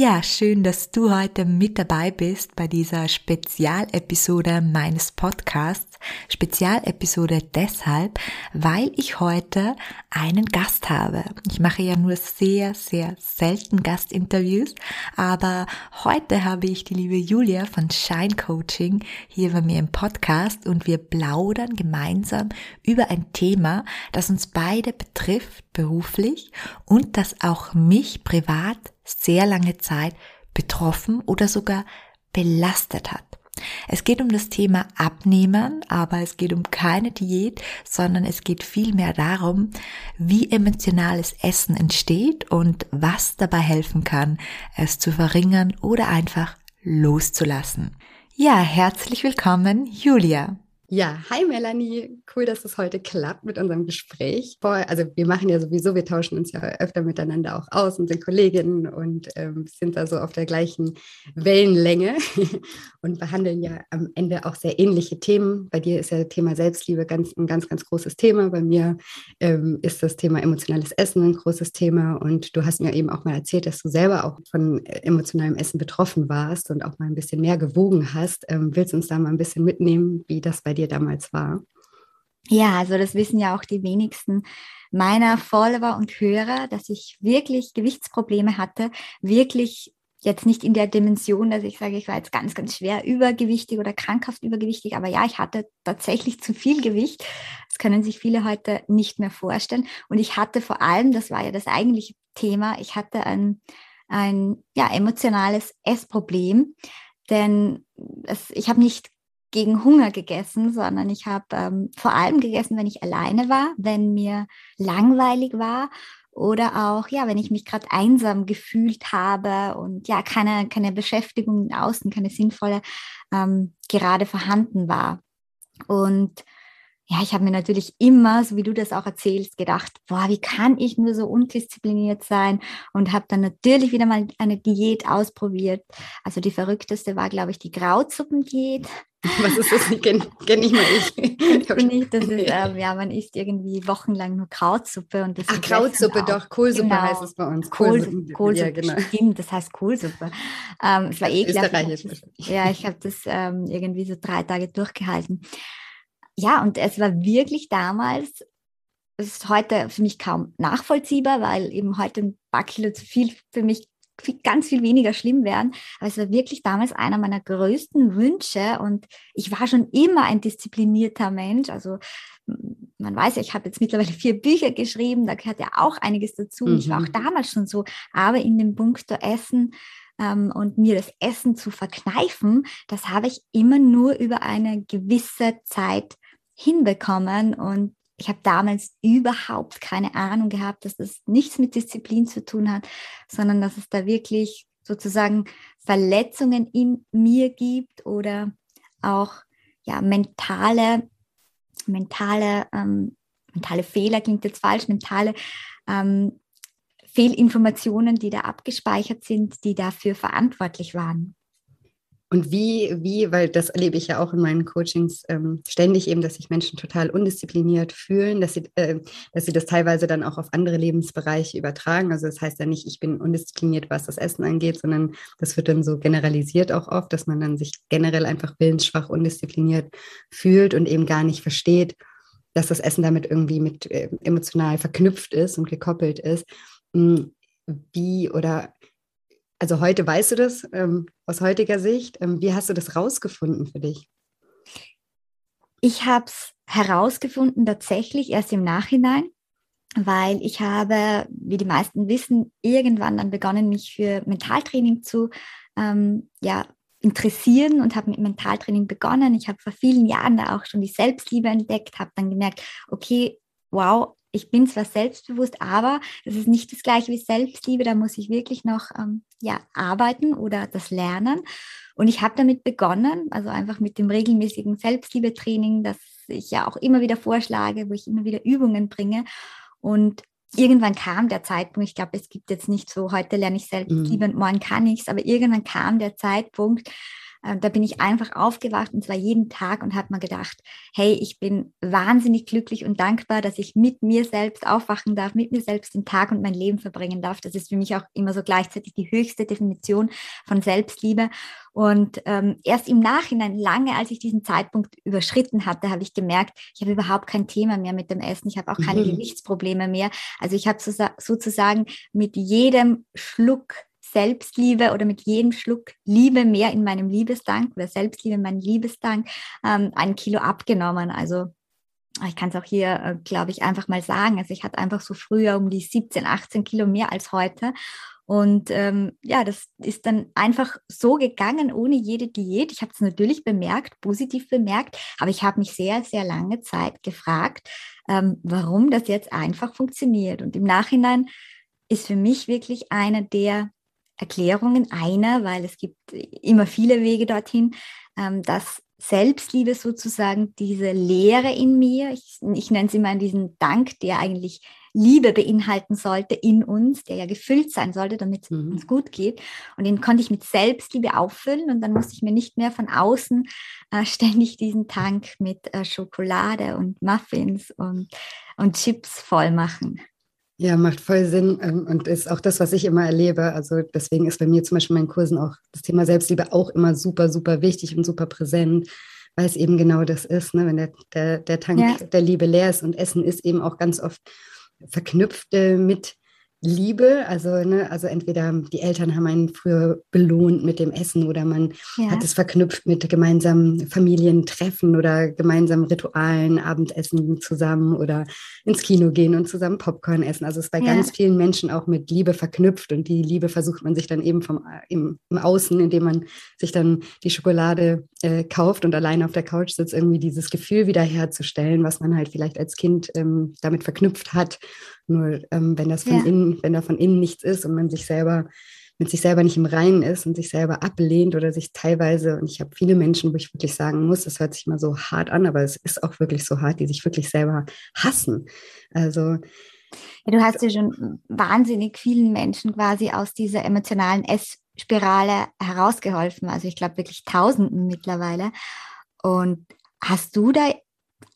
Ja, schön, dass du heute mit dabei bist bei dieser Spezialepisode meines Podcasts. Spezialepisode deshalb, weil ich heute einen Gast habe. Ich mache ja nur sehr, sehr selten Gastinterviews, aber heute habe ich die liebe Julia von Shine Coaching hier bei mir im Podcast und wir plaudern gemeinsam über ein Thema, das uns beide betrifft beruflich und das auch mich privat sehr lange Zeit betroffen oder sogar belastet hat. Es geht um das Thema Abnehmen, aber es geht um keine Diät, sondern es geht vielmehr darum, wie emotionales Essen entsteht und was dabei helfen kann, es zu verringern oder einfach loszulassen. Ja, herzlich willkommen, Julia. Ja, hi Melanie, cool, dass es heute klappt mit unserem Gespräch. Also wir machen ja sowieso, wir tauschen uns ja öfter miteinander auch aus und sind Kolleginnen und ähm, sind da so auf der gleichen Wellenlänge und behandeln ja am Ende auch sehr ähnliche Themen. Bei dir ist ja Thema Selbstliebe ganz, ein ganz, ganz großes Thema. Bei mir ähm, ist das Thema emotionales Essen ein großes Thema und du hast mir eben auch mal erzählt, dass du selber auch von emotionalem Essen betroffen warst und auch mal ein bisschen mehr gewogen hast. Ähm, willst du uns da mal ein bisschen mitnehmen, wie das bei dir dir damals war? Ja, also das wissen ja auch die wenigsten meiner Follower und Hörer, dass ich wirklich Gewichtsprobleme hatte, wirklich jetzt nicht in der Dimension, dass ich sage, ich war jetzt ganz, ganz schwer übergewichtig oder krankhaft übergewichtig, aber ja, ich hatte tatsächlich zu viel Gewicht. Das können sich viele heute nicht mehr vorstellen. Und ich hatte vor allem, das war ja das eigentliche Thema, ich hatte ein, ein ja, emotionales Essproblem, denn es, ich habe nicht gegen Hunger gegessen, sondern ich habe ähm, vor allem gegessen, wenn ich alleine war, wenn mir langweilig war oder auch, ja, wenn ich mich gerade einsam gefühlt habe und ja, keine, keine Beschäftigung im Außen, keine sinnvolle ähm, gerade vorhanden war. Und ja, ich habe mir natürlich immer, so wie du das auch erzählst, gedacht, boah, wie kann ich nur so undiszipliniert sein? Und habe dann natürlich wieder mal eine Diät ausprobiert. Also die verrückteste war, glaube ich, die Grauzuppendiät. Was ist das? Kenne kenn ich mal ich. nicht, das ist, ähm, ja, man isst irgendwie wochenlang nur Krautsuppe. Und das Ach, Krautsuppe, doch, Kohlsuppe genau. heißt es bei uns. Kohlsuppe, Kohlsuppe ja, genau. stimmt, das heißt Kohlsuppe. Ähm, es war ekelhaft. Ja, ich habe das ähm, irgendwie so drei Tage durchgehalten ja, und es war wirklich damals, es ist heute für mich kaum nachvollziehbar, weil eben heute ein paar Kilo zu viel für mich ganz viel weniger schlimm wären. Aber es war wirklich damals einer meiner größten Wünsche und ich war schon immer ein disziplinierter Mensch. Also man weiß ja, ich habe jetzt mittlerweile vier Bücher geschrieben, da gehört ja auch einiges dazu. Mhm. Ich war auch mhm. damals schon so, aber in dem Punkt Essen ähm, und mir das Essen zu verkneifen, das habe ich immer nur über eine gewisse Zeit hinbekommen. Und ich habe damals überhaupt keine Ahnung gehabt, dass das nichts mit Disziplin zu tun hat, sondern dass es da wirklich sozusagen Verletzungen in mir gibt oder auch ja mentale mentale ähm, mentale Fehler klingt jetzt falsch mentale ähm, Fehlinformationen, die da abgespeichert sind, die dafür verantwortlich waren. Und wie, wie, weil das erlebe ich ja auch in meinen Coachings ähm, ständig eben, dass sich Menschen total undiszipliniert fühlen, dass sie, äh, dass sie das teilweise dann auch auf andere Lebensbereiche übertragen. Also das heißt ja nicht, ich bin undiszipliniert, was das Essen angeht, sondern das wird dann so generalisiert auch oft, dass man dann sich generell einfach willensschwach, undiszipliniert fühlt und eben gar nicht versteht, dass das Essen damit irgendwie mit äh, emotional verknüpft ist und gekoppelt ist. Hm, wie oder also heute weißt du das ähm, aus heutiger Sicht. Ähm, wie hast du das rausgefunden für dich? Ich habe es herausgefunden tatsächlich erst im Nachhinein, weil ich habe, wie die meisten wissen, irgendwann dann begonnen, mich für Mentaltraining zu ähm, ja, interessieren und habe mit Mentaltraining begonnen. Ich habe vor vielen Jahren da auch schon die Selbstliebe entdeckt, habe dann gemerkt, okay, wow, ich bin zwar selbstbewusst, aber das ist nicht das gleiche wie Selbstliebe. Da muss ich wirklich noch ähm, ja, arbeiten oder das lernen. Und ich habe damit begonnen, also einfach mit dem regelmäßigen Selbstliebetraining, das ich ja auch immer wieder vorschlage, wo ich immer wieder Übungen bringe. Und irgendwann kam der Zeitpunkt, ich glaube, es gibt jetzt nicht so, heute lerne ich Selbstliebe mhm. und morgen kann ich es, aber irgendwann kam der Zeitpunkt, da bin ich einfach aufgewacht und zwar jeden Tag und habe mir gedacht, hey, ich bin wahnsinnig glücklich und dankbar, dass ich mit mir selbst aufwachen darf, mit mir selbst den Tag und mein Leben verbringen darf. Das ist für mich auch immer so gleichzeitig die höchste Definition von Selbstliebe. Und ähm, erst im Nachhinein, lange als ich diesen Zeitpunkt überschritten hatte, habe ich gemerkt, ich habe überhaupt kein Thema mehr mit dem Essen. Ich habe auch keine mhm. Gewichtsprobleme mehr. Also ich habe sozusagen mit jedem Schluck Selbstliebe oder mit jedem Schluck Liebe mehr in meinem Liebestank oder Selbstliebe in meinem Liebestank ähm, ein Kilo abgenommen. Also ich kann es auch hier, äh, glaube ich, einfach mal sagen. Also ich hatte einfach so früher um die 17, 18 Kilo mehr als heute. Und ähm, ja, das ist dann einfach so gegangen, ohne jede Diät. Ich habe es natürlich bemerkt, positiv bemerkt, aber ich habe mich sehr, sehr lange Zeit gefragt, ähm, warum das jetzt einfach funktioniert. Und im Nachhinein ist für mich wirklich eine der Erklärungen. Einer, weil es gibt immer viele Wege dorthin, ähm, dass Selbstliebe sozusagen diese Leere in mir, ich, ich nenne es immer diesen Dank, der eigentlich Liebe beinhalten sollte in uns, der ja gefüllt sein sollte, damit es mhm. uns gut geht. Und den konnte ich mit Selbstliebe auffüllen und dann musste ich mir nicht mehr von außen äh, ständig diesen Tank mit äh, Schokolade und Muffins und, und Chips voll machen. Ja, macht voll Sinn ähm, und ist auch das, was ich immer erlebe. Also deswegen ist bei mir zum Beispiel in meinen Kursen auch das Thema Selbstliebe auch immer super, super wichtig und super präsent, weil es eben genau das ist, ne? wenn der, der, der Tank ja. der Liebe leer ist und Essen ist eben auch ganz oft verknüpft äh, mit Liebe, also ne, also entweder die Eltern haben einen früher belohnt mit dem Essen oder man ja. hat es verknüpft mit gemeinsamen Familientreffen oder gemeinsamen Ritualen, Abendessen zusammen oder ins Kino gehen und zusammen Popcorn essen. Also es ist bei ja. ganz vielen Menschen auch mit Liebe verknüpft und die Liebe versucht man sich dann eben vom im, im Außen, indem man sich dann die Schokolade äh, kauft und allein auf der Couch sitzt, irgendwie dieses Gefühl wiederherzustellen, was man halt vielleicht als Kind ähm, damit verknüpft hat nur ähm, wenn das von ja. innen, wenn da von innen nichts ist und man sich selber mit sich selber nicht im Reinen ist und sich selber ablehnt oder sich teilweise, und ich habe viele Menschen, wo ich wirklich sagen muss, das hört sich mal so hart an, aber es ist auch wirklich so hart, die sich wirklich selber hassen. Also ja, du hast ja schon wahnsinnig vielen Menschen quasi aus dieser emotionalen Essspirale herausgeholfen. Also ich glaube wirklich Tausenden mittlerweile. Und hast du da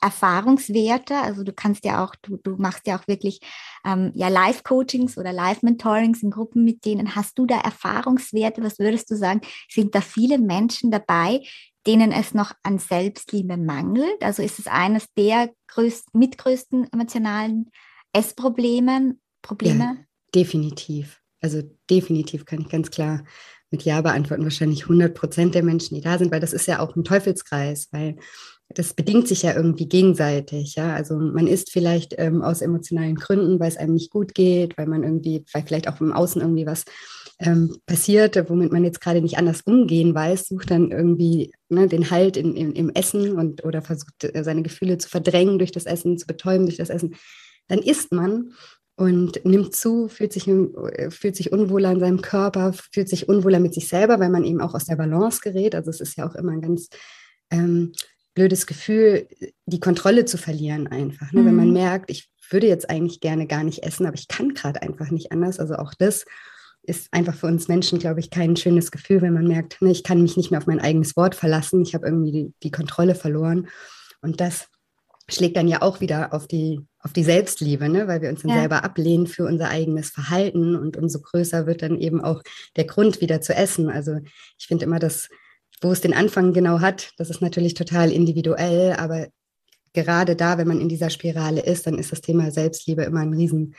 Erfahrungswerte. Also du kannst ja auch, du, du machst ja auch wirklich ähm, ja Live-Coachings oder Live-Mentorings in Gruppen mit denen. Hast du da Erfahrungswerte? Was würdest du sagen? Sind da viele Menschen dabei, denen es noch an Selbstliebe mangelt? Also ist es eines der größten, mitgrößten emotionalen Essproblemen? Probleme? Ja, definitiv. Also definitiv kann ich ganz klar mit Ja beantworten. Wahrscheinlich 100 Prozent der Menschen, die da sind, weil das ist ja auch ein Teufelskreis, weil das bedingt sich ja irgendwie gegenseitig. Ja? Also man isst vielleicht ähm, aus emotionalen Gründen, weil es einem nicht gut geht, weil man irgendwie, weil vielleicht auch im Außen irgendwie was ähm, passiert, womit man jetzt gerade nicht anders umgehen weiß, sucht dann irgendwie ne, den Halt in, in, im Essen und oder versucht äh, seine Gefühle zu verdrängen durch das Essen, zu betäuben durch das Essen. Dann isst man und nimmt zu, fühlt sich, äh, fühlt sich unwohler in seinem Körper, fühlt sich unwohler mit sich selber, weil man eben auch aus der Balance gerät. Also es ist ja auch immer ein ganz ähm, blödes Gefühl, die Kontrolle zu verlieren einfach. Ne? Mhm. Wenn man mhm. merkt, ich würde jetzt eigentlich gerne gar nicht essen, aber ich kann gerade einfach nicht anders. Also auch das ist einfach für uns Menschen, glaube ich, kein schönes Gefühl, wenn man merkt, ne, ich kann mich nicht mehr auf mein eigenes Wort verlassen, ich habe irgendwie die, die Kontrolle verloren. Und das schlägt dann ja auch wieder auf die, auf die Selbstliebe, ne? weil wir uns dann ja. selber ablehnen für unser eigenes Verhalten und umso größer wird dann eben auch der Grund, wieder zu essen. Also ich finde immer, dass wo es den Anfang genau hat, das ist natürlich total individuell, aber gerade da, wenn man in dieser Spirale ist, dann ist das Thema Selbstliebe immer ein riesen,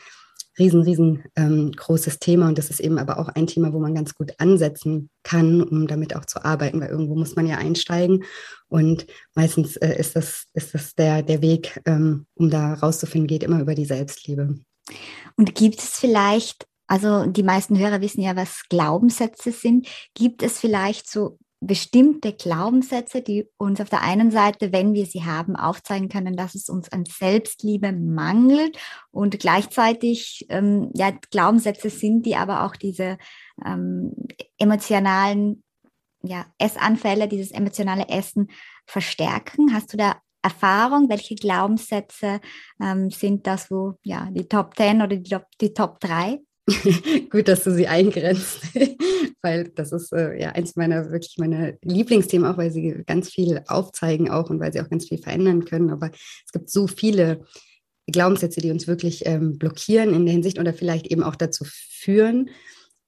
riesen, riesen ähm, großes Thema und das ist eben aber auch ein Thema, wo man ganz gut ansetzen kann, um damit auch zu arbeiten, weil irgendwo muss man ja einsteigen und meistens äh, ist das, ist das der, der Weg, ähm, um da rauszufinden, geht immer über die Selbstliebe. Und gibt es vielleicht also die meisten Hörer wissen ja, was Glaubenssätze sind. Gibt es vielleicht so bestimmte Glaubenssätze, die uns auf der einen Seite, wenn wir sie haben, aufzeigen können, dass es uns an Selbstliebe mangelt und gleichzeitig ähm, ja, Glaubenssätze sind, die aber auch diese ähm, emotionalen ja, Essanfälle, dieses emotionale Essen verstärken. Hast du da Erfahrung? Welche Glaubenssätze ähm, sind das, wo ja die Top 10 oder die die Top 3? Gut, dass du sie eingrenzt, weil das ist äh, ja eins meiner wirklich meiner Lieblingsthemen, auch weil sie ganz viel aufzeigen auch und weil sie auch ganz viel verändern können. Aber es gibt so viele Glaubenssätze, die uns wirklich ähm, blockieren in der Hinsicht oder vielleicht eben auch dazu führen.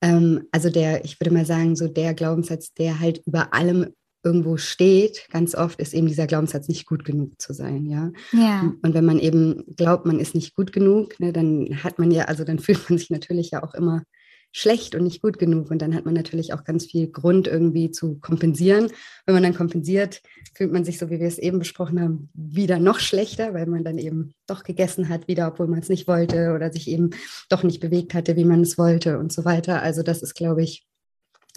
Ähm, also der, ich würde mal sagen, so der Glaubenssatz, der halt über allem irgendwo steht, ganz oft ist eben dieser Glaubenssatz, nicht gut genug zu sein, ja. ja. Und wenn man eben glaubt, man ist nicht gut genug, ne, dann hat man ja, also dann fühlt man sich natürlich ja auch immer schlecht und nicht gut genug. Und dann hat man natürlich auch ganz viel Grund irgendwie zu kompensieren. Wenn man dann kompensiert, fühlt man sich, so wie wir es eben besprochen haben, wieder noch schlechter, weil man dann eben doch gegessen hat, wieder, obwohl man es nicht wollte oder sich eben doch nicht bewegt hatte, wie man es wollte und so weiter. Also das ist, glaube ich,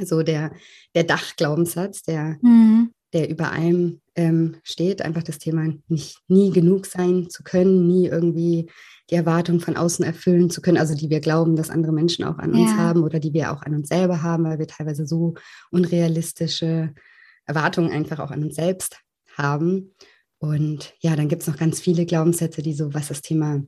so der, der Dachglaubenssatz, der, mhm. der über allem ähm, steht. Einfach das Thema, nicht nie genug sein zu können, nie irgendwie die Erwartungen von außen erfüllen zu können, also die wir glauben, dass andere Menschen auch an ja. uns haben oder die wir auch an uns selber haben, weil wir teilweise so unrealistische Erwartungen einfach auch an uns selbst haben. Und ja, dann gibt es noch ganz viele Glaubenssätze, die so, was das Thema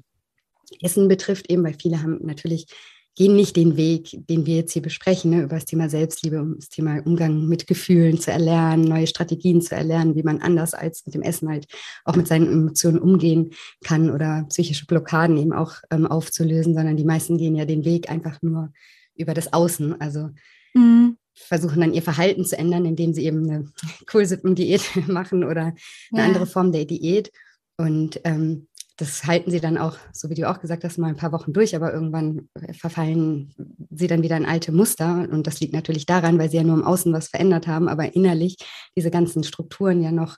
Essen betrifft, eben, weil viele haben natürlich gehen nicht den Weg, den wir jetzt hier besprechen, ne, über das Thema Selbstliebe, um das Thema Umgang mit Gefühlen zu erlernen, neue Strategien zu erlernen, wie man anders als mit dem Essen halt auch mit seinen Emotionen umgehen kann oder psychische Blockaden eben auch ähm, aufzulösen, sondern die meisten gehen ja den Weg einfach nur über das Außen. Also mhm. versuchen dann ihr Verhalten zu ändern, indem sie eben eine Kohlsuppendiät machen oder eine ja. andere Form der Diät. Und ähm, das halten sie dann auch, so wie du auch gesagt hast, mal ein paar Wochen durch, aber irgendwann verfallen sie dann wieder in alte Muster. Und das liegt natürlich daran, weil sie ja nur im Außen was verändert haben, aber innerlich diese ganzen Strukturen ja noch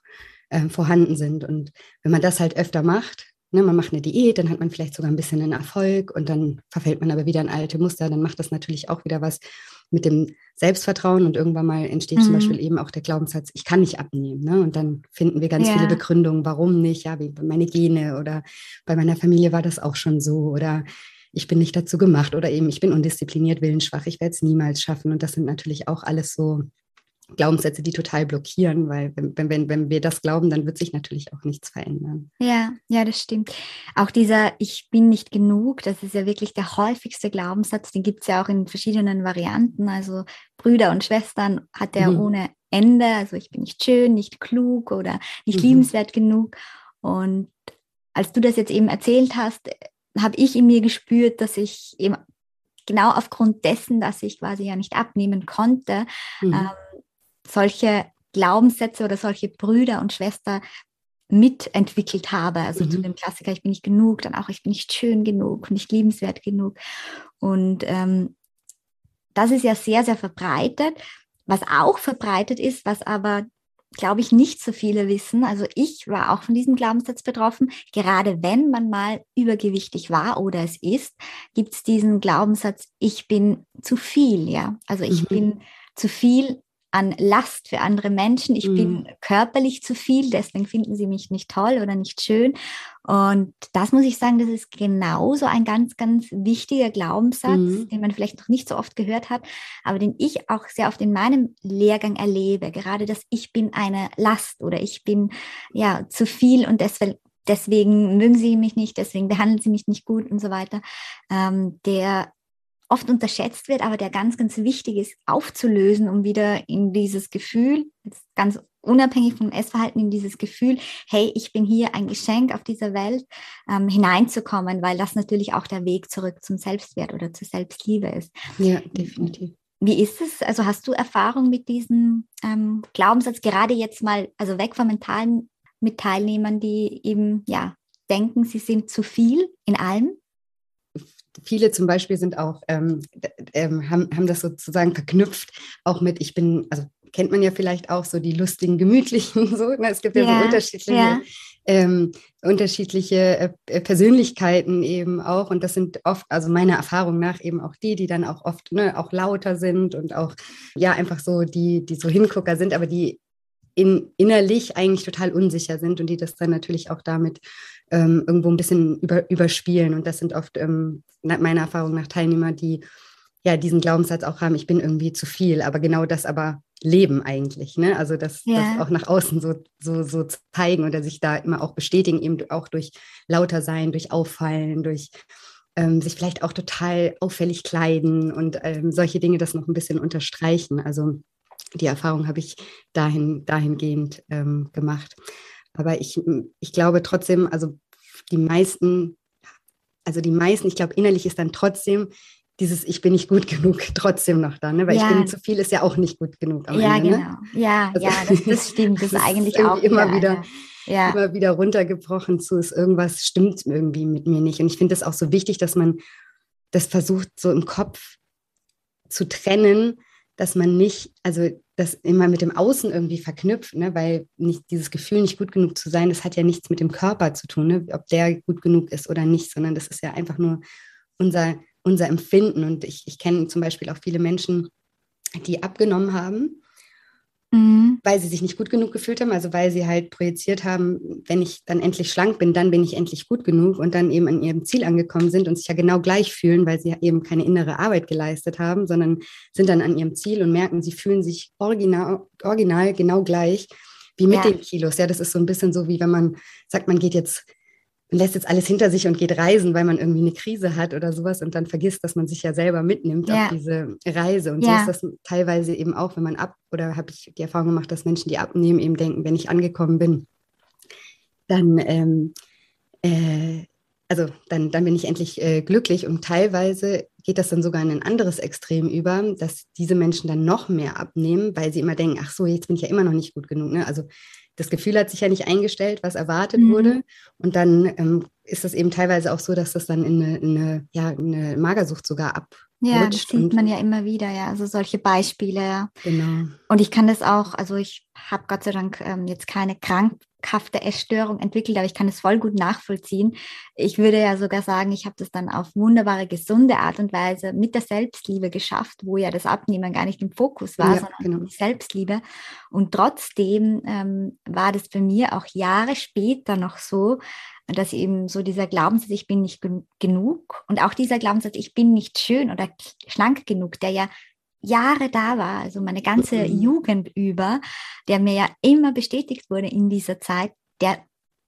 äh, vorhanden sind. Und wenn man das halt öfter macht, ne, man macht eine Diät, dann hat man vielleicht sogar ein bisschen einen Erfolg und dann verfällt man aber wieder in alte Muster, dann macht das natürlich auch wieder was mit dem Selbstvertrauen und irgendwann mal entsteht mhm. zum Beispiel eben auch der Glaubenssatz, ich kann nicht abnehmen. Ne? Und dann finden wir ganz ja. viele Begründungen, warum nicht, ja, wie bei meine Gene oder bei meiner Familie war das auch schon so oder ich bin nicht dazu gemacht oder eben ich bin undiszipliniert, willensschwach, ich werde es niemals schaffen. Und das sind natürlich auch alles so Glaubenssätze, die total blockieren, weil wenn, wenn, wenn wir das glauben, dann wird sich natürlich auch nichts verändern. Ja, ja, das stimmt. Auch dieser Ich bin nicht genug, das ist ja wirklich der häufigste Glaubenssatz, den gibt es ja auch in verschiedenen Varianten. Also Brüder und Schwestern hat er mhm. ohne Ende, also ich bin nicht schön, nicht klug oder nicht mhm. liebenswert genug. Und als du das jetzt eben erzählt hast, habe ich in mir gespürt, dass ich eben genau aufgrund dessen, dass ich quasi ja nicht abnehmen konnte, mhm. ähm, solche Glaubenssätze oder solche Brüder und Schwestern mitentwickelt habe. Also mhm. zu dem Klassiker, ich bin nicht genug, dann auch, ich bin nicht schön genug, nicht liebenswert genug. Und ähm, das ist ja sehr, sehr verbreitet. Was auch verbreitet ist, was aber, glaube ich, nicht so viele wissen. Also ich war auch von diesem Glaubenssatz betroffen. Gerade wenn man mal übergewichtig war oder es ist, gibt es diesen Glaubenssatz, ich bin zu viel, ja. Also ich mhm. bin zu viel an Last für andere Menschen. Ich mhm. bin körperlich zu viel, deswegen finden sie mich nicht toll oder nicht schön. Und das muss ich sagen, das ist genauso ein ganz, ganz wichtiger Glaubenssatz, mhm. den man vielleicht noch nicht so oft gehört hat, aber den ich auch sehr oft in meinem Lehrgang erlebe. Gerade das Ich bin eine Last oder ich bin ja zu viel und deswegen deswegen mögen sie mich nicht, deswegen behandeln sie mich nicht gut und so weiter, ähm, der oft unterschätzt wird, aber der ganz, ganz wichtig ist, aufzulösen, um wieder in dieses Gefühl, ganz unabhängig vom Essverhalten, in dieses Gefühl, hey, ich bin hier ein Geschenk auf dieser Welt, ähm, hineinzukommen, weil das natürlich auch der Weg zurück zum Selbstwert oder zur Selbstliebe ist. Ja, definitiv. Wie ist es? Also hast du Erfahrung mit diesem ähm, Glaubenssatz, gerade jetzt mal, also weg vom Mentalen mit Teilnehmern, die eben, ja, denken, sie sind zu viel in allem? Viele zum Beispiel sind auch, ähm, ähm, haben, haben das sozusagen verknüpft, auch mit, ich bin, also kennt man ja vielleicht auch so die lustigen, gemütlichen, so. Ne? Es gibt ja, ja so unterschiedliche, ja. ähm, unterschiedliche äh, Persönlichkeiten eben auch. Und das sind oft, also meiner Erfahrung nach eben auch die, die dann auch oft ne, auch lauter sind und auch ja einfach so die, die so Hingucker sind, aber die in, innerlich eigentlich total unsicher sind und die das dann natürlich auch damit ähm, irgendwo ein bisschen über, überspielen. Und das sind oft ähm, meiner Erfahrung nach Teilnehmer, die ja diesen Glaubenssatz auch haben, ich bin irgendwie zu viel, aber genau das aber leben eigentlich. Ne? Also das, ja. das auch nach außen so, so, so zeigen oder sich da immer auch bestätigen, eben auch durch lauter sein, durch Auffallen, durch ähm, sich vielleicht auch total auffällig kleiden und ähm, solche Dinge das noch ein bisschen unterstreichen. Also die Erfahrung habe ich dahin, dahingehend ähm, gemacht. Aber ich, ich glaube trotzdem, also die meisten, also die meisten, ich glaube, innerlich ist dann trotzdem dieses Ich bin nicht gut genug trotzdem noch da, ne? weil ja. ich bin zu viel ist ja auch nicht gut genug. ja, Ende, ne? genau. Ne? Ja, also, ja, das, das, stimmt. Das, das ist eigentlich auch immer wieder, ja. immer wieder runtergebrochen zu, ist irgendwas stimmt irgendwie mit mir nicht. Und ich finde es auch so wichtig, dass man das versucht, so im Kopf zu trennen, dass man nicht, also das immer mit dem Außen irgendwie verknüpft, ne? weil nicht dieses Gefühl, nicht gut genug zu sein, das hat ja nichts mit dem Körper zu tun, ne? ob der gut genug ist oder nicht, sondern das ist ja einfach nur unser, unser Empfinden. Und ich, ich kenne zum Beispiel auch viele Menschen, die abgenommen haben mhm. weil sie sich nicht gut genug gefühlt haben, also weil sie halt projiziert haben, wenn ich dann endlich schlank bin, dann bin ich endlich gut genug und dann eben an ihrem Ziel angekommen sind und sich ja genau gleich fühlen, weil sie eben keine innere Arbeit geleistet haben, sondern sind dann an ihrem Ziel und merken, sie fühlen sich original, original genau gleich wie mit ja. den Kilos. Ja, das ist so ein bisschen so, wie wenn man sagt, man geht jetzt man lässt jetzt alles hinter sich und geht reisen, weil man irgendwie eine Krise hat oder sowas und dann vergisst, dass man sich ja selber mitnimmt ja. auf diese Reise. Und ja. so ist das teilweise eben auch, wenn man ab, oder habe ich die Erfahrung gemacht, dass Menschen, die abnehmen, eben denken, wenn ich angekommen bin, dann, ähm, äh, also dann, dann bin ich endlich äh, glücklich. Und teilweise geht das dann sogar in ein anderes Extrem über, dass diese Menschen dann noch mehr abnehmen, weil sie immer denken, ach so, jetzt bin ich ja immer noch nicht gut genug. Ne? Also das Gefühl hat sich ja nicht eingestellt, was erwartet mhm. wurde. Und dann ähm, ist es eben teilweise auch so, dass das dann in eine, in eine, ja, eine Magersucht sogar ab. Ja, das sieht man ja immer wieder, ja, also solche Beispiele, ja. Genau. Und ich kann das auch, also ich habe Gott sei Dank ähm, jetzt keine krank, krankhafte Essstörung entwickelt, aber ich kann es voll gut nachvollziehen. Ich würde ja sogar sagen, ich habe das dann auf wunderbare, gesunde Art und Weise mit der Selbstliebe geschafft, wo ja das Abnehmen gar nicht im Fokus war, ja, sondern genau. die Selbstliebe. Und trotzdem ähm, war das bei mir auch Jahre später noch so, dass eben so dieser Glaubenssatz, ich bin nicht genug und auch dieser Glaubenssatz, ich bin nicht schön oder schlank genug, der ja Jahre da war, also meine ganze mhm. Jugend über, der mir ja immer bestätigt wurde in dieser Zeit, der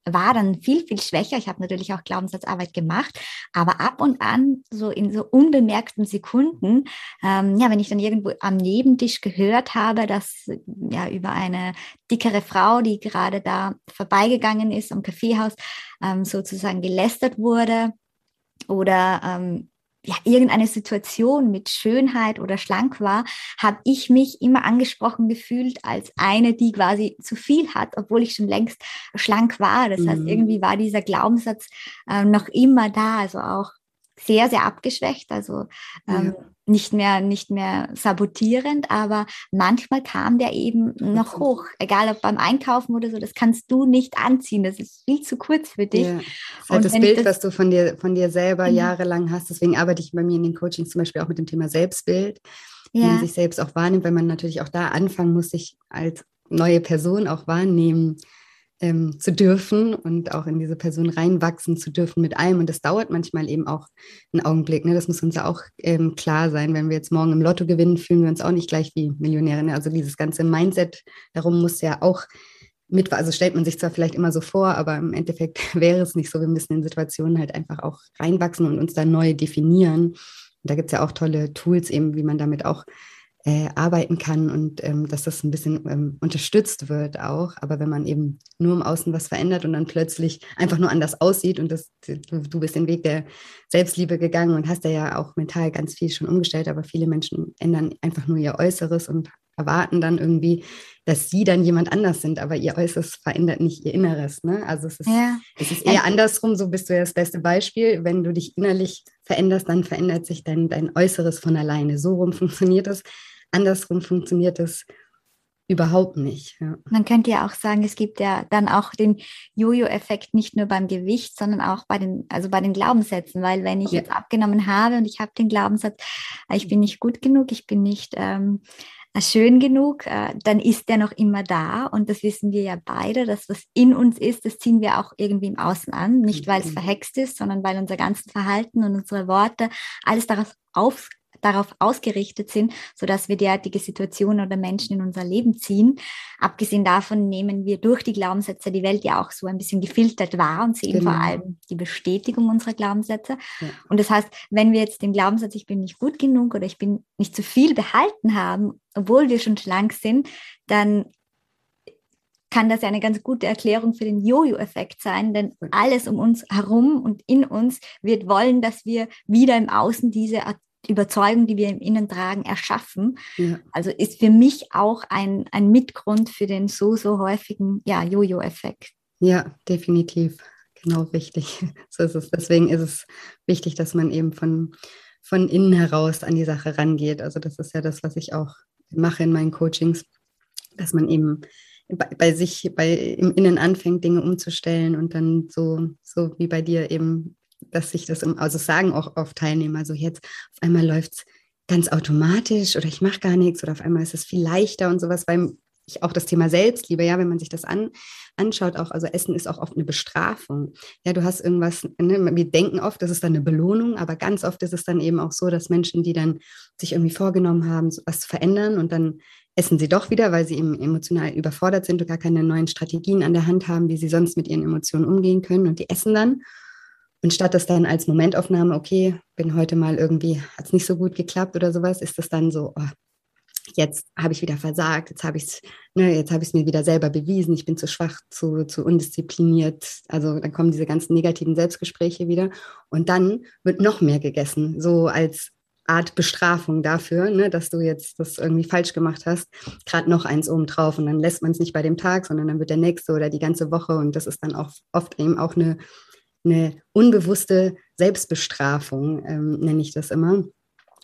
war dann viel, viel schwächer. Ich habe natürlich auch Glaubenssatzarbeit gemacht, aber ab und an, so in so unbemerkten Sekunden, ähm, ja, wenn ich dann irgendwo am Nebentisch gehört habe, dass ja über eine dickere Frau, die gerade da vorbeigegangen ist am Kaffeehaus, ähm, sozusagen gelästert wurde oder ähm, ja, irgendeine Situation mit Schönheit oder schlank war, habe ich mich immer angesprochen gefühlt als eine, die quasi zu viel hat, obwohl ich schon längst schlank war. Das mhm. heißt, irgendwie war dieser Glaubenssatz äh, noch immer da, also auch sehr, sehr abgeschwächt, also ähm, ja. Nicht mehr, nicht mehr sabotierend, aber manchmal kam der eben noch hoch, egal ob beim Einkaufen oder so, das kannst du nicht anziehen, das ist viel zu kurz für dich. Ja. Das halt das Bild, das, was du von dir, von dir selber mhm. jahrelang hast, deswegen arbeite ich bei mir in den Coachings zum Beispiel auch mit dem Thema Selbstbild, ja. wie man sich selbst auch wahrnimmt, weil man natürlich auch da anfangen muss, sich als neue Person auch wahrnehmen ähm, zu dürfen und auch in diese Person reinwachsen zu dürfen mit allem. Und das dauert manchmal eben auch einen Augenblick. Ne? Das muss uns ja auch ähm, klar sein. Wenn wir jetzt morgen im Lotto gewinnen, fühlen wir uns auch nicht gleich wie Millionäre. Ne? Also dieses ganze Mindset darum muss ja auch mit, also stellt man sich zwar vielleicht immer so vor, aber im Endeffekt wäre es nicht so. Wir müssen in Situationen halt einfach auch reinwachsen und uns da neu definieren. Und da gibt es ja auch tolle Tools eben, wie man damit auch äh, arbeiten kann und ähm, dass das ein bisschen ähm, unterstützt wird auch. Aber wenn man eben nur im Außen was verändert und dann plötzlich einfach nur anders aussieht und das, du, du bist den Weg der Selbstliebe gegangen und hast ja auch mental ganz viel schon umgestellt, aber viele Menschen ändern einfach nur ihr Äußeres und erwarten dann irgendwie, dass sie dann jemand anders sind, aber ihr Äußeres verändert nicht ihr Inneres. Ne? Also es ist, ja. es ist eher andersrum, so bist du ja das beste Beispiel. Wenn du dich innerlich veränderst, dann verändert sich dein, dein Äußeres von alleine. So rum funktioniert es. Andersrum funktioniert es Überhaupt nicht. Ja. Man könnte ja auch sagen, es gibt ja dann auch den Jojo-Effekt nicht nur beim Gewicht, sondern auch bei den, also bei den Glaubenssätzen, weil wenn ich ja. jetzt abgenommen habe und ich habe den Glaubenssatz, ich bin nicht gut genug, ich bin nicht ähm, schön genug, äh, dann ist der noch immer da und das wissen wir ja beide, dass was in uns ist, das ziehen wir auch irgendwie im Außen an, nicht weil es mhm. verhext ist, sondern weil unser ganzes Verhalten und unsere Worte alles darauf auf, darauf ausgerichtet sind, sodass wir derartige Situationen oder Menschen in unser Leben ziehen. Abgesehen davon nehmen wir durch die Glaubenssätze die Welt ja auch so ein bisschen gefiltert wahr und sehen genau. vor allem die Bestätigung unserer Glaubenssätze. Ja. Und das heißt, wenn wir jetzt den Glaubenssatz, ich bin nicht gut genug oder ich bin nicht zu viel behalten haben, obwohl wir schon schlank sind, dann kann das ja eine ganz gute Erklärung für den Jojo-Effekt sein, denn alles um uns herum und in uns wird wollen, dass wir wieder im Außen diese Überzeugung, die wir im Innen tragen, erschaffen. Ja. Also ist für mich auch ein, ein Mitgrund für den so, so häufigen ja, Jojo-Effekt. Ja, definitiv. Genau richtig. So ist es. Deswegen ist es wichtig, dass man eben von, von innen heraus an die Sache rangeht. Also das ist ja das, was ich auch mache in meinen Coachings, dass man eben bei, bei sich, bei im Innen anfängt, Dinge umzustellen und dann so, so wie bei dir eben dass sich das, also sagen auch oft Teilnehmer, so jetzt auf einmal läuft es ganz automatisch oder ich mache gar nichts oder auf einmal ist es viel leichter und sowas, weil ich auch das Thema Selbstliebe, ja, wenn man sich das an, anschaut, auch, also Essen ist auch oft eine Bestrafung. Ja, du hast irgendwas, ne, wir denken oft, das ist dann eine Belohnung, aber ganz oft ist es dann eben auch so, dass Menschen, die dann sich irgendwie vorgenommen haben, was zu verändern und dann essen sie doch wieder, weil sie eben emotional überfordert sind und gar keine neuen Strategien an der Hand haben, wie sie sonst mit ihren Emotionen umgehen können und die essen dann. Und statt das dann als Momentaufnahme, okay, bin heute mal irgendwie, hat es nicht so gut geklappt oder sowas, ist das dann so, oh, jetzt habe ich wieder versagt, jetzt habe ich es ne, es mir wieder selber bewiesen, ich bin zu schwach, zu, zu undiszipliniert. Also dann kommen diese ganzen negativen Selbstgespräche wieder. Und dann wird noch mehr gegessen, so als Art Bestrafung dafür, ne, dass du jetzt das irgendwie falsch gemacht hast, gerade noch eins oben drauf und dann lässt man es nicht bei dem Tag, sondern dann wird der nächste oder die ganze Woche und das ist dann auch oft eben auch eine eine unbewusste Selbstbestrafung, ähm, nenne ich das immer.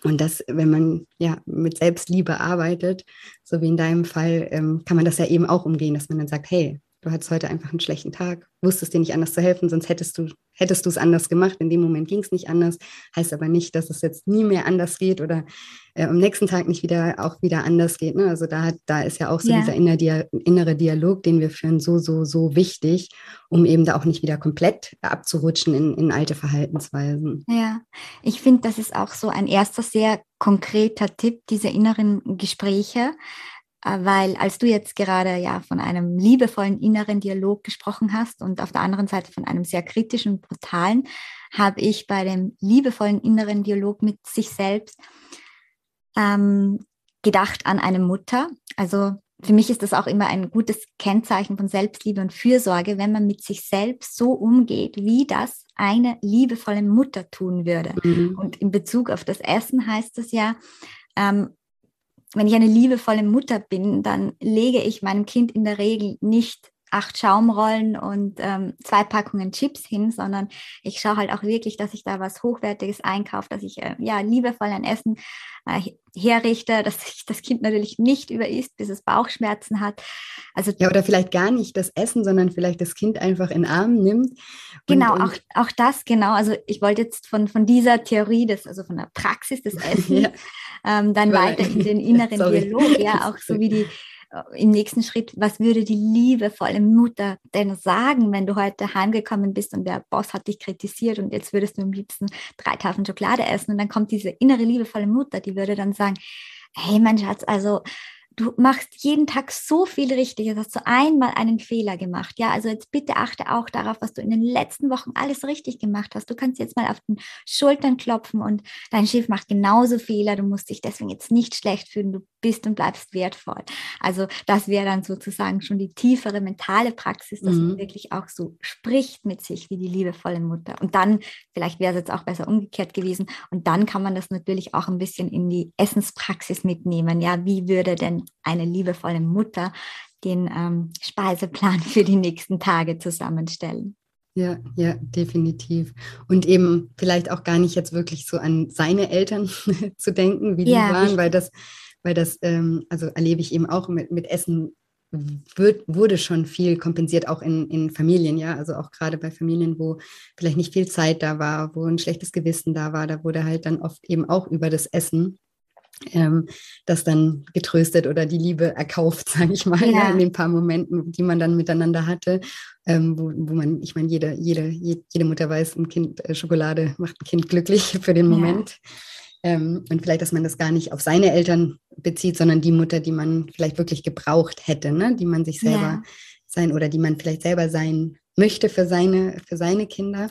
Und das, wenn man ja mit Selbstliebe arbeitet, so wie in deinem Fall, ähm, kann man das ja eben auch umgehen, dass man dann sagt, hey, du hattest heute einfach einen schlechten Tag, wusstest dir nicht anders zu helfen, sonst hättest du hättest du es anders gemacht. In dem Moment ging es nicht anders, heißt aber nicht, dass es jetzt nie mehr anders geht oder äh, am nächsten Tag nicht wieder auch wieder anders geht. Ne? Also da, da ist ja auch so ja. dieser innere, innere Dialog, den wir führen, so, so, so wichtig, um eben da auch nicht wieder komplett abzurutschen in, in alte Verhaltensweisen. Ja, ich finde, das ist auch so ein erster sehr konkreter Tipp, diese inneren Gespräche weil als du jetzt gerade ja von einem liebevollen inneren Dialog gesprochen hast und auf der anderen Seite von einem sehr kritischen, brutalen, habe ich bei dem liebevollen inneren Dialog mit sich selbst ähm, gedacht an eine Mutter. Also für mich ist das auch immer ein gutes Kennzeichen von Selbstliebe und Fürsorge, wenn man mit sich selbst so umgeht, wie das eine liebevolle Mutter tun würde. Mhm. Und in Bezug auf das Essen heißt es ja, ähm, wenn ich eine liebevolle Mutter bin, dann lege ich meinem Kind in der Regel nicht acht Schaumrollen und ähm, zwei Packungen Chips hin, sondern ich schaue halt auch wirklich, dass ich da was Hochwertiges einkaufe, dass ich äh, ja liebevoll ein Essen äh, herrichte, dass sich das Kind natürlich nicht überisst, bis es Bauchschmerzen hat. Also ja, oder vielleicht gar nicht das Essen, sondern vielleicht das Kind einfach in den Arm nimmt. Genau, und, auch, auch das, genau. Also ich wollte jetzt von, von dieser Theorie, des, also von der Praxis des Essens, ja. Ähm, dann weiter in den inneren Dialog, ja, auch so wie die im nächsten Schritt, was würde die liebevolle Mutter denn sagen, wenn du heute heimgekommen bist und der Boss hat dich kritisiert und jetzt würdest du am liebsten drei Tafeln Schokolade essen und dann kommt diese innere liebevolle Mutter, die würde dann sagen, hey mein Schatz, also du machst jeden Tag so viel richtig. Jetzt hast du einmal einen Fehler gemacht. Ja, also jetzt bitte achte auch darauf, was du in den letzten Wochen alles richtig gemacht hast. Du kannst jetzt mal auf den Schultern klopfen und dein Schiff macht genauso Fehler. Du musst dich deswegen jetzt nicht schlecht fühlen. Du bist und bleibst wertvoll. Also das wäre dann sozusagen schon die tiefere mentale Praxis, dass mhm. man wirklich auch so spricht mit sich wie die liebevolle Mutter. Und dann, vielleicht wäre es jetzt auch besser umgekehrt gewesen. Und dann kann man das natürlich auch ein bisschen in die Essenspraxis mitnehmen. Ja, wie würde denn eine liebevolle Mutter den ähm, Speiseplan für die nächsten Tage zusammenstellen. Ja, ja, definitiv. Und eben vielleicht auch gar nicht jetzt wirklich so an seine Eltern zu denken, wie die ja, waren, weil das weil das, ähm, also erlebe ich eben auch mit, mit Essen wird, wurde schon viel kompensiert, auch in, in Familien, ja. Also auch gerade bei Familien, wo vielleicht nicht viel Zeit da war, wo ein schlechtes Gewissen da war, da wurde halt dann oft eben auch über das Essen ähm, das dann getröstet oder die Liebe erkauft, sage ich mal, ja. in den paar Momenten, die man dann miteinander hatte, ähm, wo, wo man, ich meine, jede, jede, jede Mutter weiß, ein Kind, äh, Schokolade macht ein Kind glücklich für den Moment. Ja. Ähm, und vielleicht, dass man das gar nicht auf seine Eltern bezieht, sondern die Mutter, die man vielleicht wirklich gebraucht hätte, ne? die man sich selber ja. sein oder die man vielleicht selber sein möchte für seine, für seine Kinder.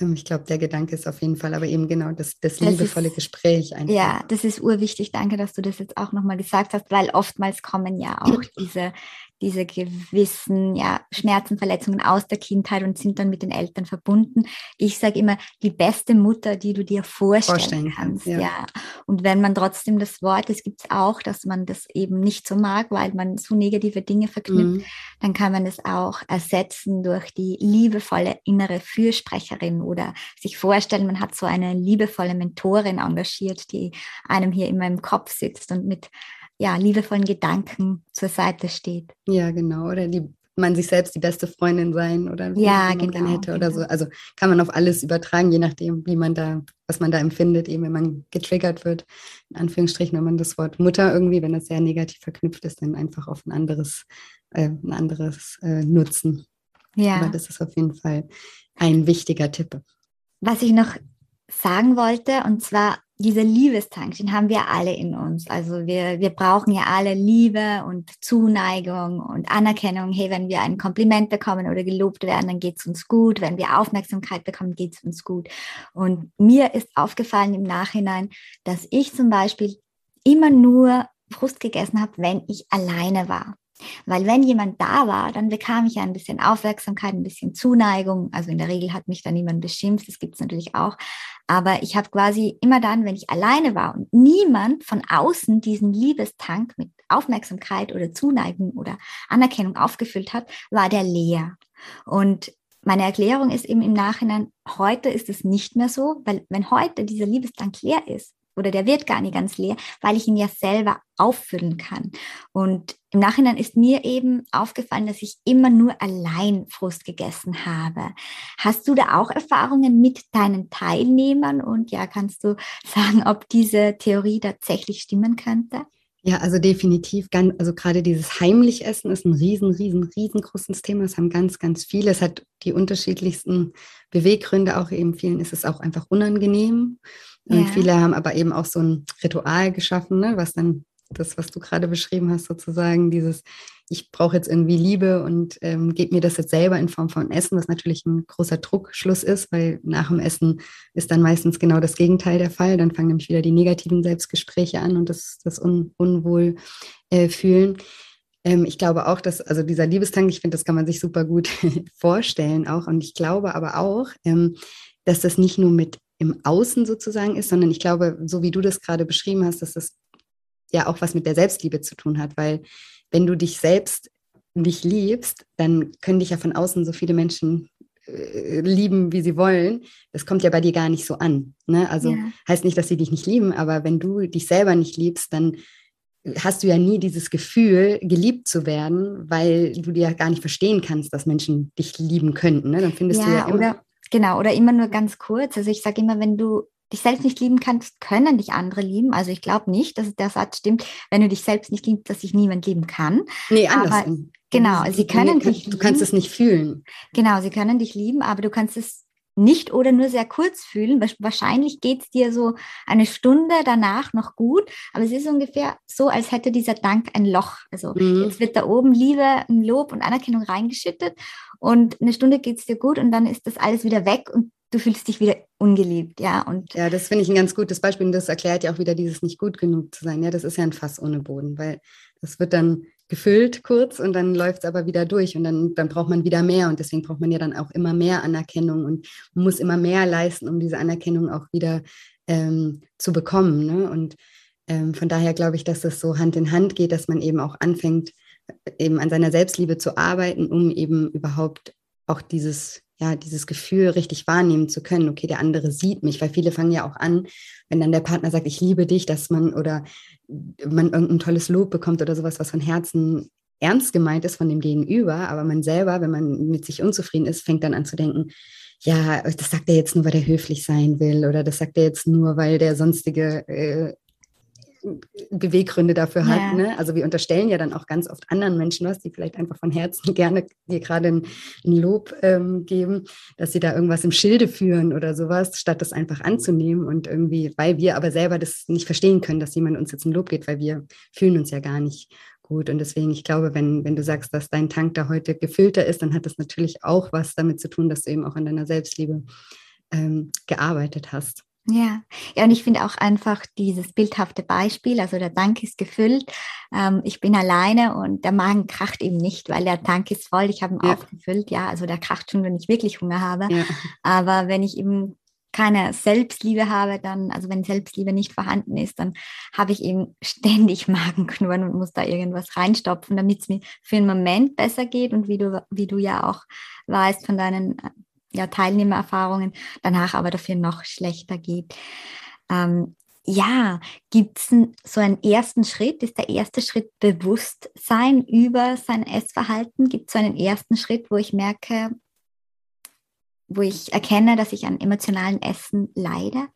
Ähm, ich glaube, der Gedanke ist auf jeden Fall, aber eben genau das, das, das liebevolle ist, Gespräch einfach. Ja, das ist urwichtig. Danke, dass du das jetzt auch nochmal gesagt hast, weil oftmals kommen ja auch diese, diese gewissen ja, Schmerzen, Verletzungen aus der Kindheit und sind dann mit den Eltern verbunden. Ich sage immer, die beste Mutter, die du dir vorstellen, vorstellen kannst. Ja. ja. Und wenn man trotzdem das Wort, es gibt es auch, dass man das eben nicht so mag, weil man so negative Dinge verknüpft, mhm. dann kann man es auch ersetzen durch die liebevolle innere Fürsprecherin oder sich vorstellen, man hat so eine liebevolle Mentorin engagiert, die einem hier immer im Kopf sitzt und mit ja, liebevollen Gedanken zur Seite steht. Ja, genau. Oder die man sich selbst die beste Freundin sein oder ja, wie man genau, hätte oder genau. so. Also kann man auf alles übertragen, je nachdem, wie man da, was man da empfindet, eben wenn man getriggert wird, in Anführungsstrichen, wenn man das Wort Mutter irgendwie, wenn das sehr negativ verknüpft ist, dann einfach auf ein anderes, äh, ein anderes äh, nutzen. Ja. Aber das ist auf jeden Fall ein wichtiger Tipp. Was ich noch sagen wollte, und zwar dieser Liebestank, den haben wir alle in uns. Also wir, wir brauchen ja alle Liebe und Zuneigung und Anerkennung. Hey, wenn wir ein Kompliment bekommen oder gelobt werden, dann geht es uns gut. Wenn wir Aufmerksamkeit bekommen, geht es uns gut. Und mir ist aufgefallen im Nachhinein, dass ich zum Beispiel immer nur Frust gegessen habe, wenn ich alleine war. Weil wenn jemand da war, dann bekam ich ja ein bisschen Aufmerksamkeit, ein bisschen Zuneigung. Also in der Regel hat mich da niemand beschimpft, das gibt es natürlich auch. Aber ich habe quasi immer dann, wenn ich alleine war und niemand von außen diesen Liebestank mit Aufmerksamkeit oder Zuneigung oder Anerkennung aufgefüllt hat, war der leer. Und meine Erklärung ist eben im Nachhinein, heute ist es nicht mehr so, weil wenn heute dieser Liebestank leer ist, oder der wird gar nicht ganz leer, weil ich ihn ja selber auffüllen kann. Und im Nachhinein ist mir eben aufgefallen, dass ich immer nur allein Frust gegessen habe. Hast du da auch Erfahrungen mit deinen Teilnehmern? Und ja, kannst du sagen, ob diese Theorie tatsächlich stimmen könnte? Ja, also definitiv. Ganz, also gerade dieses heimlich Essen ist ein riesen, riesen, riesengroßes Thema. Es haben ganz, ganz viele. Es hat die unterschiedlichsten Beweggründe. Auch eben vielen ist es auch einfach unangenehm. Und ja. viele haben aber eben auch so ein Ritual geschaffen, ne, was dann das, was du gerade beschrieben hast, sozusagen, dieses, ich brauche jetzt irgendwie Liebe und ähm, gebe mir das jetzt selber in Form von Essen, was natürlich ein großer Druckschluss ist, weil nach dem Essen ist dann meistens genau das Gegenteil der Fall. Dann fangen nämlich wieder die negativen Selbstgespräche an und das, das Un Unwohlfühlen. Äh, ähm, ich glaube auch, dass, also dieser Liebestank, ich finde, das kann man sich super gut vorstellen auch. Und ich glaube aber auch, ähm, dass das nicht nur mit im Außen sozusagen ist, sondern ich glaube, so wie du das gerade beschrieben hast, dass das ja auch was mit der Selbstliebe zu tun hat, weil wenn du dich selbst nicht liebst, dann können dich ja von außen so viele Menschen äh, lieben, wie sie wollen. Das kommt ja bei dir gar nicht so an. Ne? Also ja. heißt nicht, dass sie dich nicht lieben, aber wenn du dich selber nicht liebst, dann hast du ja nie dieses Gefühl, geliebt zu werden, weil du dir ja gar nicht verstehen kannst, dass Menschen dich lieben könnten. Ne? Dann findest ja, du ja immer, oder Genau, oder immer nur ganz kurz. Also ich sage immer, wenn du dich selbst nicht lieben kannst, können dich andere lieben. Also ich glaube nicht, dass der Satz stimmt, wenn du dich selbst nicht liebst, dass sich niemand lieben kann. Nee, andersrum. Genau, sie können dich lieben. Du kannst es nicht fühlen. Genau, sie können dich lieben, aber du kannst es nicht oder nur sehr kurz fühlen. Wahrscheinlich geht es dir so eine Stunde danach noch gut, aber es ist ungefähr so, als hätte dieser Dank ein Loch. Also mhm. jetzt wird da oben Liebe, Lob und Anerkennung reingeschüttet und eine Stunde geht es dir gut und dann ist das alles wieder weg und du fühlst dich wieder ungeliebt, ja. Und ja, das finde ich ein ganz gutes Beispiel und das erklärt ja auch wieder dieses nicht gut genug zu sein. Ja, das ist ja ein Fass ohne Boden, weil das wird dann gefüllt kurz und dann läuft es aber wieder durch und dann, dann braucht man wieder mehr und deswegen braucht man ja dann auch immer mehr Anerkennung und muss immer mehr leisten, um diese Anerkennung auch wieder ähm, zu bekommen. Ne? Und ähm, von daher glaube ich, dass das so Hand in Hand geht, dass man eben auch anfängt, eben an seiner Selbstliebe zu arbeiten, um eben überhaupt auch dieses ja, dieses Gefühl richtig wahrnehmen zu können, okay, der andere sieht mich, weil viele fangen ja auch an, wenn dann der Partner sagt, ich liebe dich, dass man oder man irgendein tolles Lob bekommt oder sowas, was von Herzen ernst gemeint ist von dem Gegenüber, aber man selber, wenn man mit sich unzufrieden ist, fängt dann an zu denken, ja, das sagt er jetzt nur, weil er höflich sein will oder das sagt er jetzt nur, weil der sonstige äh, Beweggründe dafür hat. Ja. Ne? Also wir unterstellen ja dann auch ganz oft anderen Menschen was, die vielleicht einfach von Herzen gerne dir gerade ein, ein, Lob ähm, geben, dass sie da irgendwas im Schilde führen oder sowas, statt das einfach anzunehmen und irgendwie, weil wir aber selber das nicht verstehen können, dass jemand uns jetzt ein Lob geht, weil wir fühlen uns ja gar nicht gut. Und deswegen, ich glaube, wenn, wenn du sagst, dass dein Tank da heute gefüllter ist, dann hat das natürlich auch was damit zu tun, dass du eben auch an deiner Selbstliebe ähm, gearbeitet hast. Ja, ja, und ich finde auch einfach dieses bildhafte Beispiel, also der Tank ist gefüllt, ähm, ich bin alleine und der Magen kracht eben nicht, weil der Tank ist voll, ich habe ihn ja. aufgefüllt, ja, also der kracht schon, wenn ich wirklich Hunger habe. Ja. Aber wenn ich eben keine Selbstliebe habe, dann, also wenn Selbstliebe nicht vorhanden ist, dann habe ich eben ständig Magenknurren und muss da irgendwas reinstopfen, damit es mir für einen Moment besser geht und wie du, wie du ja auch weißt von deinen ja, Teilnehmererfahrungen, danach aber dafür noch schlechter geht. Ähm, ja, gibt es so einen ersten Schritt? Ist der erste Schritt Bewusstsein über sein Essverhalten? Gibt es so einen ersten Schritt, wo ich merke, wo ich erkenne, dass ich an emotionalen Essen leide?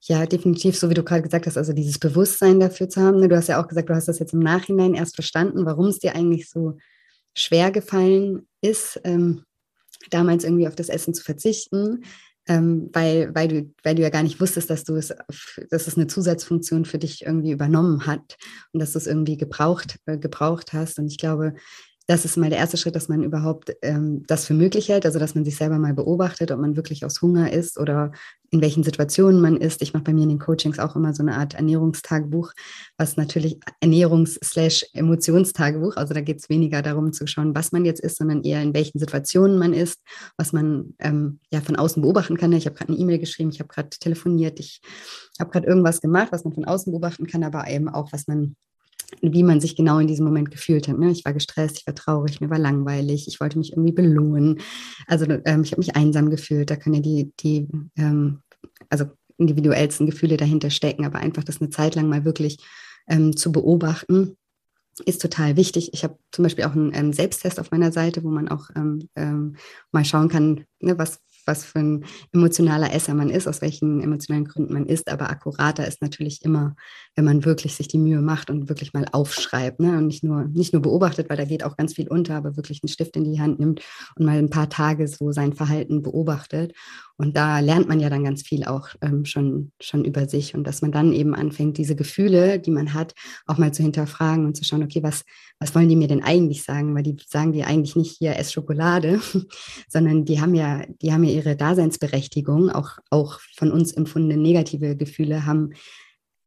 Ja, definitiv, so wie du gerade gesagt hast, also dieses Bewusstsein dafür zu haben. Ne? Du hast ja auch gesagt, du hast das jetzt im Nachhinein erst verstanden, warum es dir eigentlich so schwer gefallen ist, ähm, damals irgendwie auf das Essen zu verzichten, ähm, weil, weil, du, weil du ja gar nicht wusstest, dass du es, dass es eine Zusatzfunktion für dich irgendwie übernommen hat und dass du es irgendwie gebraucht, äh, gebraucht hast. Und ich glaube, das ist mal der erste Schritt, dass man überhaupt ähm, das für möglich hält, also dass man sich selber mal beobachtet, ob man wirklich aus Hunger ist oder in welchen Situationen man ist. Ich mache bei mir in den Coachings auch immer so eine Art Ernährungstagebuch, was natürlich Ernährungs-Emotionstagebuch, also da geht es weniger darum zu schauen, was man jetzt ist, sondern eher in welchen Situationen man ist, was man ähm, ja von außen beobachten kann. Ich habe gerade eine E-Mail geschrieben, ich habe gerade telefoniert, ich habe gerade irgendwas gemacht, was man von außen beobachten kann, aber eben auch, was man wie man sich genau in diesem Moment gefühlt hat. Ne? Ich war gestresst, ich war traurig, mir war langweilig, ich wollte mich irgendwie belohnen. Also ähm, ich habe mich einsam gefühlt. Da können ja die, die ähm, also individuellsten Gefühle dahinter stecken, aber einfach das eine Zeit lang mal wirklich ähm, zu beobachten, ist total wichtig. Ich habe zum Beispiel auch einen ähm, Selbsttest auf meiner Seite, wo man auch ähm, ähm, mal schauen kann, ne, was, was für ein emotionaler Esser man ist, aus welchen emotionalen Gründen man ist. Aber akkurater ist natürlich immer, wenn man wirklich sich die Mühe macht und wirklich mal aufschreibt ne? und nicht nur, nicht nur beobachtet, weil da geht auch ganz viel unter, aber wirklich einen Stift in die Hand nimmt und mal ein paar Tage so sein Verhalten beobachtet. Und da lernt man ja dann ganz viel auch ähm, schon, schon über sich und dass man dann eben anfängt, diese Gefühle, die man hat, auch mal zu hinterfragen und zu schauen, okay, was, was wollen die mir denn eigentlich sagen? Weil die sagen dir eigentlich nicht hier, ess Schokolade, sondern die haben ja, die haben ja ihre Daseinsberechtigung, auch, auch von uns empfundene negative Gefühle haben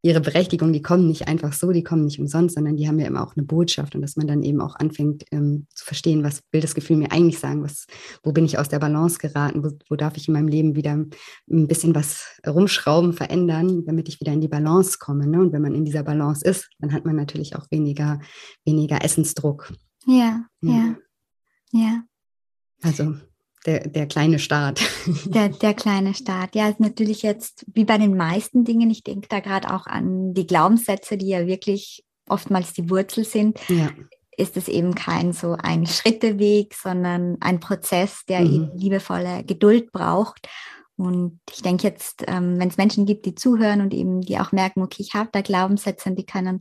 ihre Berechtigung, die kommen nicht einfach so, die kommen nicht umsonst, sondern die haben ja immer auch eine Botschaft und dass man dann eben auch anfängt ähm, zu verstehen, was will das Gefühl mir eigentlich sagen, was, wo bin ich aus der Balance geraten, wo, wo darf ich in meinem Leben wieder ein bisschen was rumschrauben, verändern, damit ich wieder in die Balance komme. Ne? Und wenn man in dieser Balance ist, dann hat man natürlich auch weniger, weniger Essensdruck. Ja, ja, ja. Also der, der kleine Staat. Der, der kleine Staat, ja, ist natürlich jetzt wie bei den meisten Dingen, ich denke da gerade auch an die Glaubenssätze, die ja wirklich oftmals die Wurzel sind, ja. ist es eben kein so ein Schritteweg, sondern ein Prozess, der mhm. eben liebevolle Geduld braucht. Und ich denke jetzt, ähm, wenn es Menschen gibt, die zuhören und eben die auch merken, okay, ich habe da Glaubenssätze und die können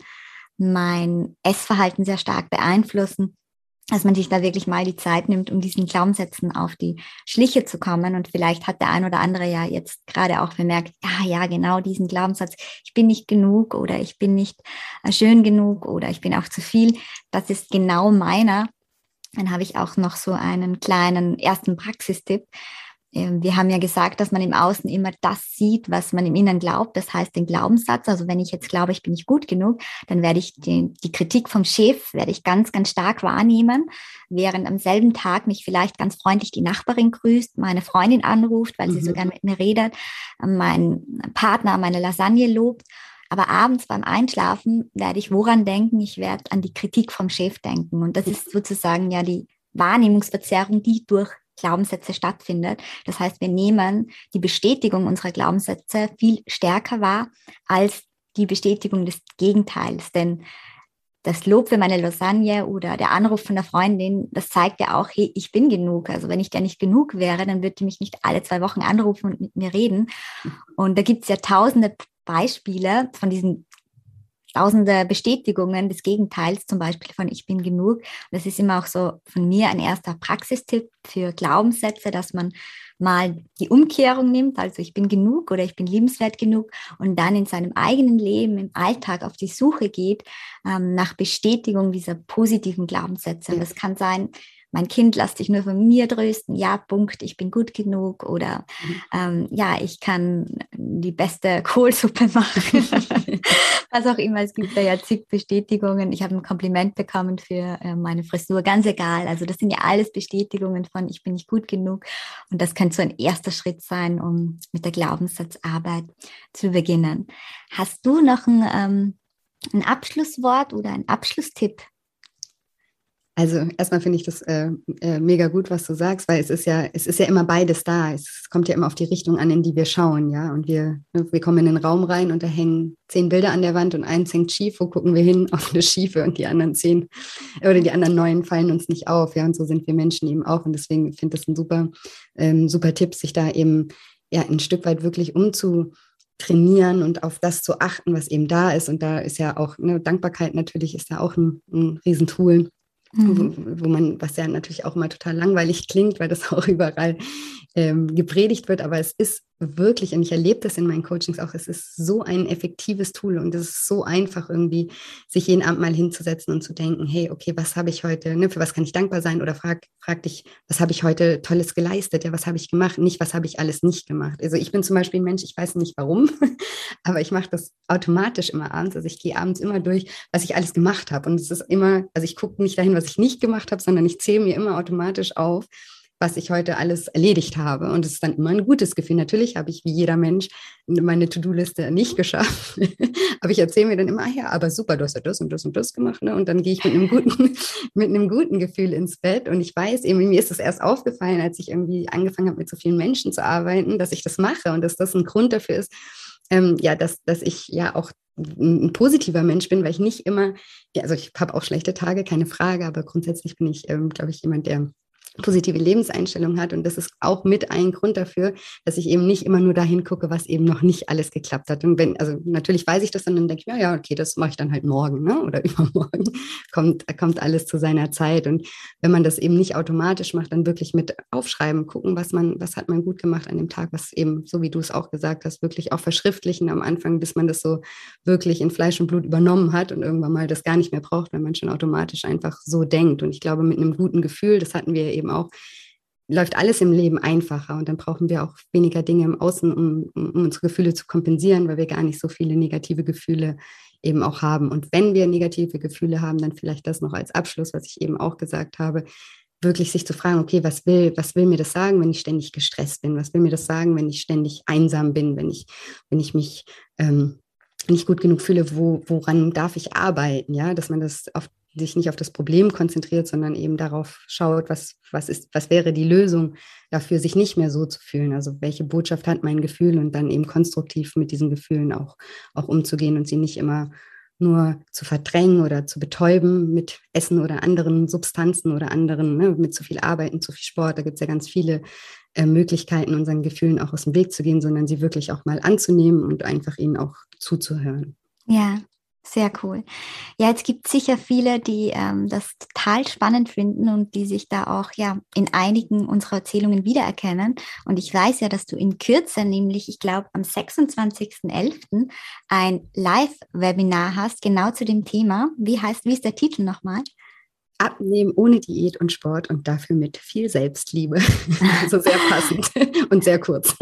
mein Essverhalten sehr stark beeinflussen, dass man sich da wirklich mal die Zeit nimmt, um diesen Glaubenssätzen auf die Schliche zu kommen. Und vielleicht hat der ein oder andere ja jetzt gerade auch bemerkt, ja, ja, genau diesen Glaubenssatz, ich bin nicht genug oder ich bin nicht äh, schön genug oder ich bin auch zu viel. Das ist genau meiner. Dann habe ich auch noch so einen kleinen ersten Praxistipp. Ähm, wir haben ja gesagt, dass man im Außen immer das sieht, was man im Inneren glaubt. Das heißt, den Glaubenssatz. Also wenn ich jetzt glaube, ich bin nicht gut genug, dann werde ich die, die Kritik vom Chef werde ich ganz, ganz stark wahrnehmen, während am selben Tag mich vielleicht ganz freundlich die Nachbarin grüßt, meine Freundin anruft, weil mhm. sie so gern mit mir redet, mein Partner meine Lasagne lobt. Aber abends beim Einschlafen werde ich woran denken? Ich werde an die Kritik vom Chef denken. Und das ist sozusagen ja die Wahrnehmungsverzerrung, die durch Glaubenssätze stattfindet. Das heißt, wir nehmen die Bestätigung unserer Glaubenssätze viel stärker wahr als die Bestätigung des Gegenteils. Denn das Lob für meine Lasagne oder der Anruf von der Freundin, das zeigt ja auch, hey, ich bin genug. Also wenn ich da nicht genug wäre, dann würde die mich nicht alle zwei Wochen anrufen und mit mir reden. Und da gibt es ja tausende Beispiele von diesen tausende Bestätigungen des Gegenteils, zum Beispiel von ich bin genug. Das ist immer auch so von mir ein erster Praxistipp für Glaubenssätze, dass man mal die Umkehrung nimmt, also ich bin genug oder ich bin liebenswert genug und dann in seinem eigenen Leben, im Alltag auf die Suche geht ähm, nach Bestätigung dieser positiven Glaubenssätze. Und das kann sein, mein Kind lass dich nur von mir trösten, ja, Punkt, ich bin gut genug oder mhm. ähm, ja, ich kann die beste Kohlsuppe machen. Was auch immer, es gibt da ja zig Bestätigungen. Ich habe ein Kompliment bekommen für äh, meine Frisur, ganz egal. Also das sind ja alles Bestätigungen von, ich bin nicht gut genug. Und das könnte so ein erster Schritt sein, um mit der Glaubenssatzarbeit zu beginnen. Hast du noch ein, ähm, ein Abschlusswort oder ein Abschlusstipp also erstmal finde ich das äh, äh, mega gut, was du sagst, weil es ist ja, es ist ja immer beides da. Es kommt ja immer auf die Richtung an, in die wir schauen, ja. Und wir, ne, wir kommen in den Raum rein und da hängen zehn Bilder an der Wand und eins hängt schief. Wo gucken wir hin? Auf eine schiefe und die anderen zehn oder die anderen neun fallen uns nicht auf, ja. Und so sind wir Menschen eben auch. Und deswegen finde ich das ein super, ähm, super Tipp, sich da eben ja ein Stück weit wirklich umzu trainieren und auf das zu achten, was eben da ist. Und da ist ja auch ne, Dankbarkeit natürlich ist da auch ein, ein Riesentool mhm. wo, wo, man, was ja natürlich auch immer total langweilig klingt, weil das auch überall ähm, gepredigt wird, aber es ist wirklich, und ich erlebe das in meinen Coachings auch, es ist so ein effektives Tool und es ist so einfach irgendwie, sich jeden Abend mal hinzusetzen und zu denken, hey, okay, was habe ich heute, ne, für was kann ich dankbar sein? Oder frag, frag dich, was habe ich heute Tolles geleistet? Ja, was habe ich gemacht? Nicht, was habe ich alles nicht gemacht? Also ich bin zum Beispiel ein Mensch, ich weiß nicht warum, aber ich mache das automatisch immer abends. Also ich gehe abends immer durch, was ich alles gemacht habe. Und es ist immer, also ich gucke nicht dahin, was ich nicht gemacht habe, sondern ich zähle mir immer automatisch auf, was ich heute alles erledigt habe. Und es ist dann immer ein gutes Gefühl. Natürlich habe ich wie jeder Mensch meine To-Do-Liste nicht geschafft. aber ich erzähle mir dann immer, ah ja, aber super, du hast ja das und das und das gemacht. Ne? Und dann gehe ich mit einem, guten, mit einem guten Gefühl ins Bett. Und ich weiß eben, mir ist das erst aufgefallen, als ich irgendwie angefangen habe, mit so vielen Menschen zu arbeiten, dass ich das mache und dass das ein Grund dafür ist, ähm, ja, dass, dass ich ja auch ein positiver Mensch bin, weil ich nicht immer, ja, also ich habe auch schlechte Tage, keine Frage, aber grundsätzlich bin ich, ähm, glaube ich, jemand, der positive Lebenseinstellung hat. Und das ist auch mit ein Grund dafür, dass ich eben nicht immer nur dahin gucke, was eben noch nicht alles geklappt hat. Und wenn, also natürlich weiß ich das dann, dann denke ich mir, ja, okay, das mache ich dann halt morgen ne? oder übermorgen. kommt, kommt alles zu seiner Zeit. Und wenn man das eben nicht automatisch macht, dann wirklich mit aufschreiben, gucken, was man, was hat man gut gemacht an dem Tag, was eben, so wie du es auch gesagt hast, wirklich auch verschriftlichen am Anfang, bis man das so wirklich in Fleisch und Blut übernommen hat und irgendwann mal das gar nicht mehr braucht, wenn man schon automatisch einfach so denkt. Und ich glaube, mit einem guten Gefühl, das hatten wir eben eben auch, läuft alles im Leben einfacher und dann brauchen wir auch weniger Dinge im Außen, um, um, unsere Gefühle zu kompensieren, weil wir gar nicht so viele negative Gefühle eben auch haben. Und wenn wir negative Gefühle haben, dann vielleicht das noch als Abschluss, was ich eben auch gesagt habe, wirklich sich zu fragen, okay, was will, was will mir das sagen, wenn ich ständig gestresst bin? Was will mir das sagen, wenn ich ständig einsam bin, wenn ich, wenn ich mich ähm, nicht gut genug fühle, wo, woran darf ich arbeiten? Ja, dass man das auf sich nicht auf das Problem konzentriert, sondern eben darauf schaut, was, was, ist, was wäre die Lösung dafür, sich nicht mehr so zu fühlen. Also welche Botschaft hat mein Gefühl und dann eben konstruktiv mit diesen Gefühlen auch, auch umzugehen und sie nicht immer nur zu verdrängen oder zu betäuben mit Essen oder anderen Substanzen oder anderen, ne, mit zu viel Arbeiten, zu viel Sport. Da gibt es ja ganz viele äh, Möglichkeiten, unseren Gefühlen auch aus dem Weg zu gehen, sondern sie wirklich auch mal anzunehmen und einfach ihnen auch zuzuhören. Ja, sehr cool. Ja, jetzt gibt sicher viele, die ähm, das total spannend finden und die sich da auch ja in einigen unserer Erzählungen wiedererkennen. Und ich weiß ja, dass du in Kürze, nämlich ich glaube am 26.11. ein Live-Webinar hast, genau zu dem Thema. Wie heißt, wie ist der Titel nochmal? Abnehmen ohne Diät und Sport und dafür mit viel Selbstliebe. also sehr passend und sehr kurz.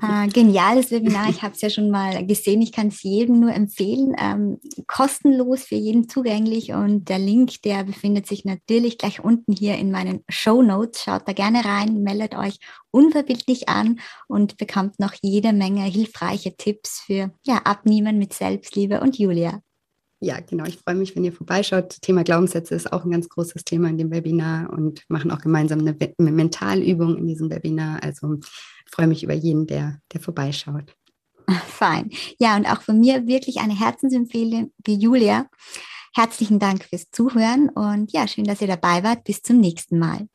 ah, geniales Webinar. Ich habe es ja schon mal gesehen. Ich kann es jedem nur empfehlen. Ähm, kostenlos für jeden zugänglich und der Link, der befindet sich natürlich gleich unten hier in meinen Show Notes. Schaut da gerne rein, meldet euch unverbindlich an und bekommt noch jede Menge hilfreiche Tipps für ja, Abnehmen mit Selbstliebe und Julia. Ja, genau. Ich freue mich, wenn ihr vorbeischaut. Thema Glaubenssätze ist auch ein ganz großes Thema in dem Webinar und machen auch gemeinsam eine, Mentalübung in diesem Webinar. Also freue mich über jeden, der, der vorbeischaut. Fein. Ja, und auch von mir wirklich eine Herzensempfehlung wie Julia. Herzlichen Dank fürs Zuhören und ja, schön, dass ihr dabei wart. Bis zum nächsten Mal.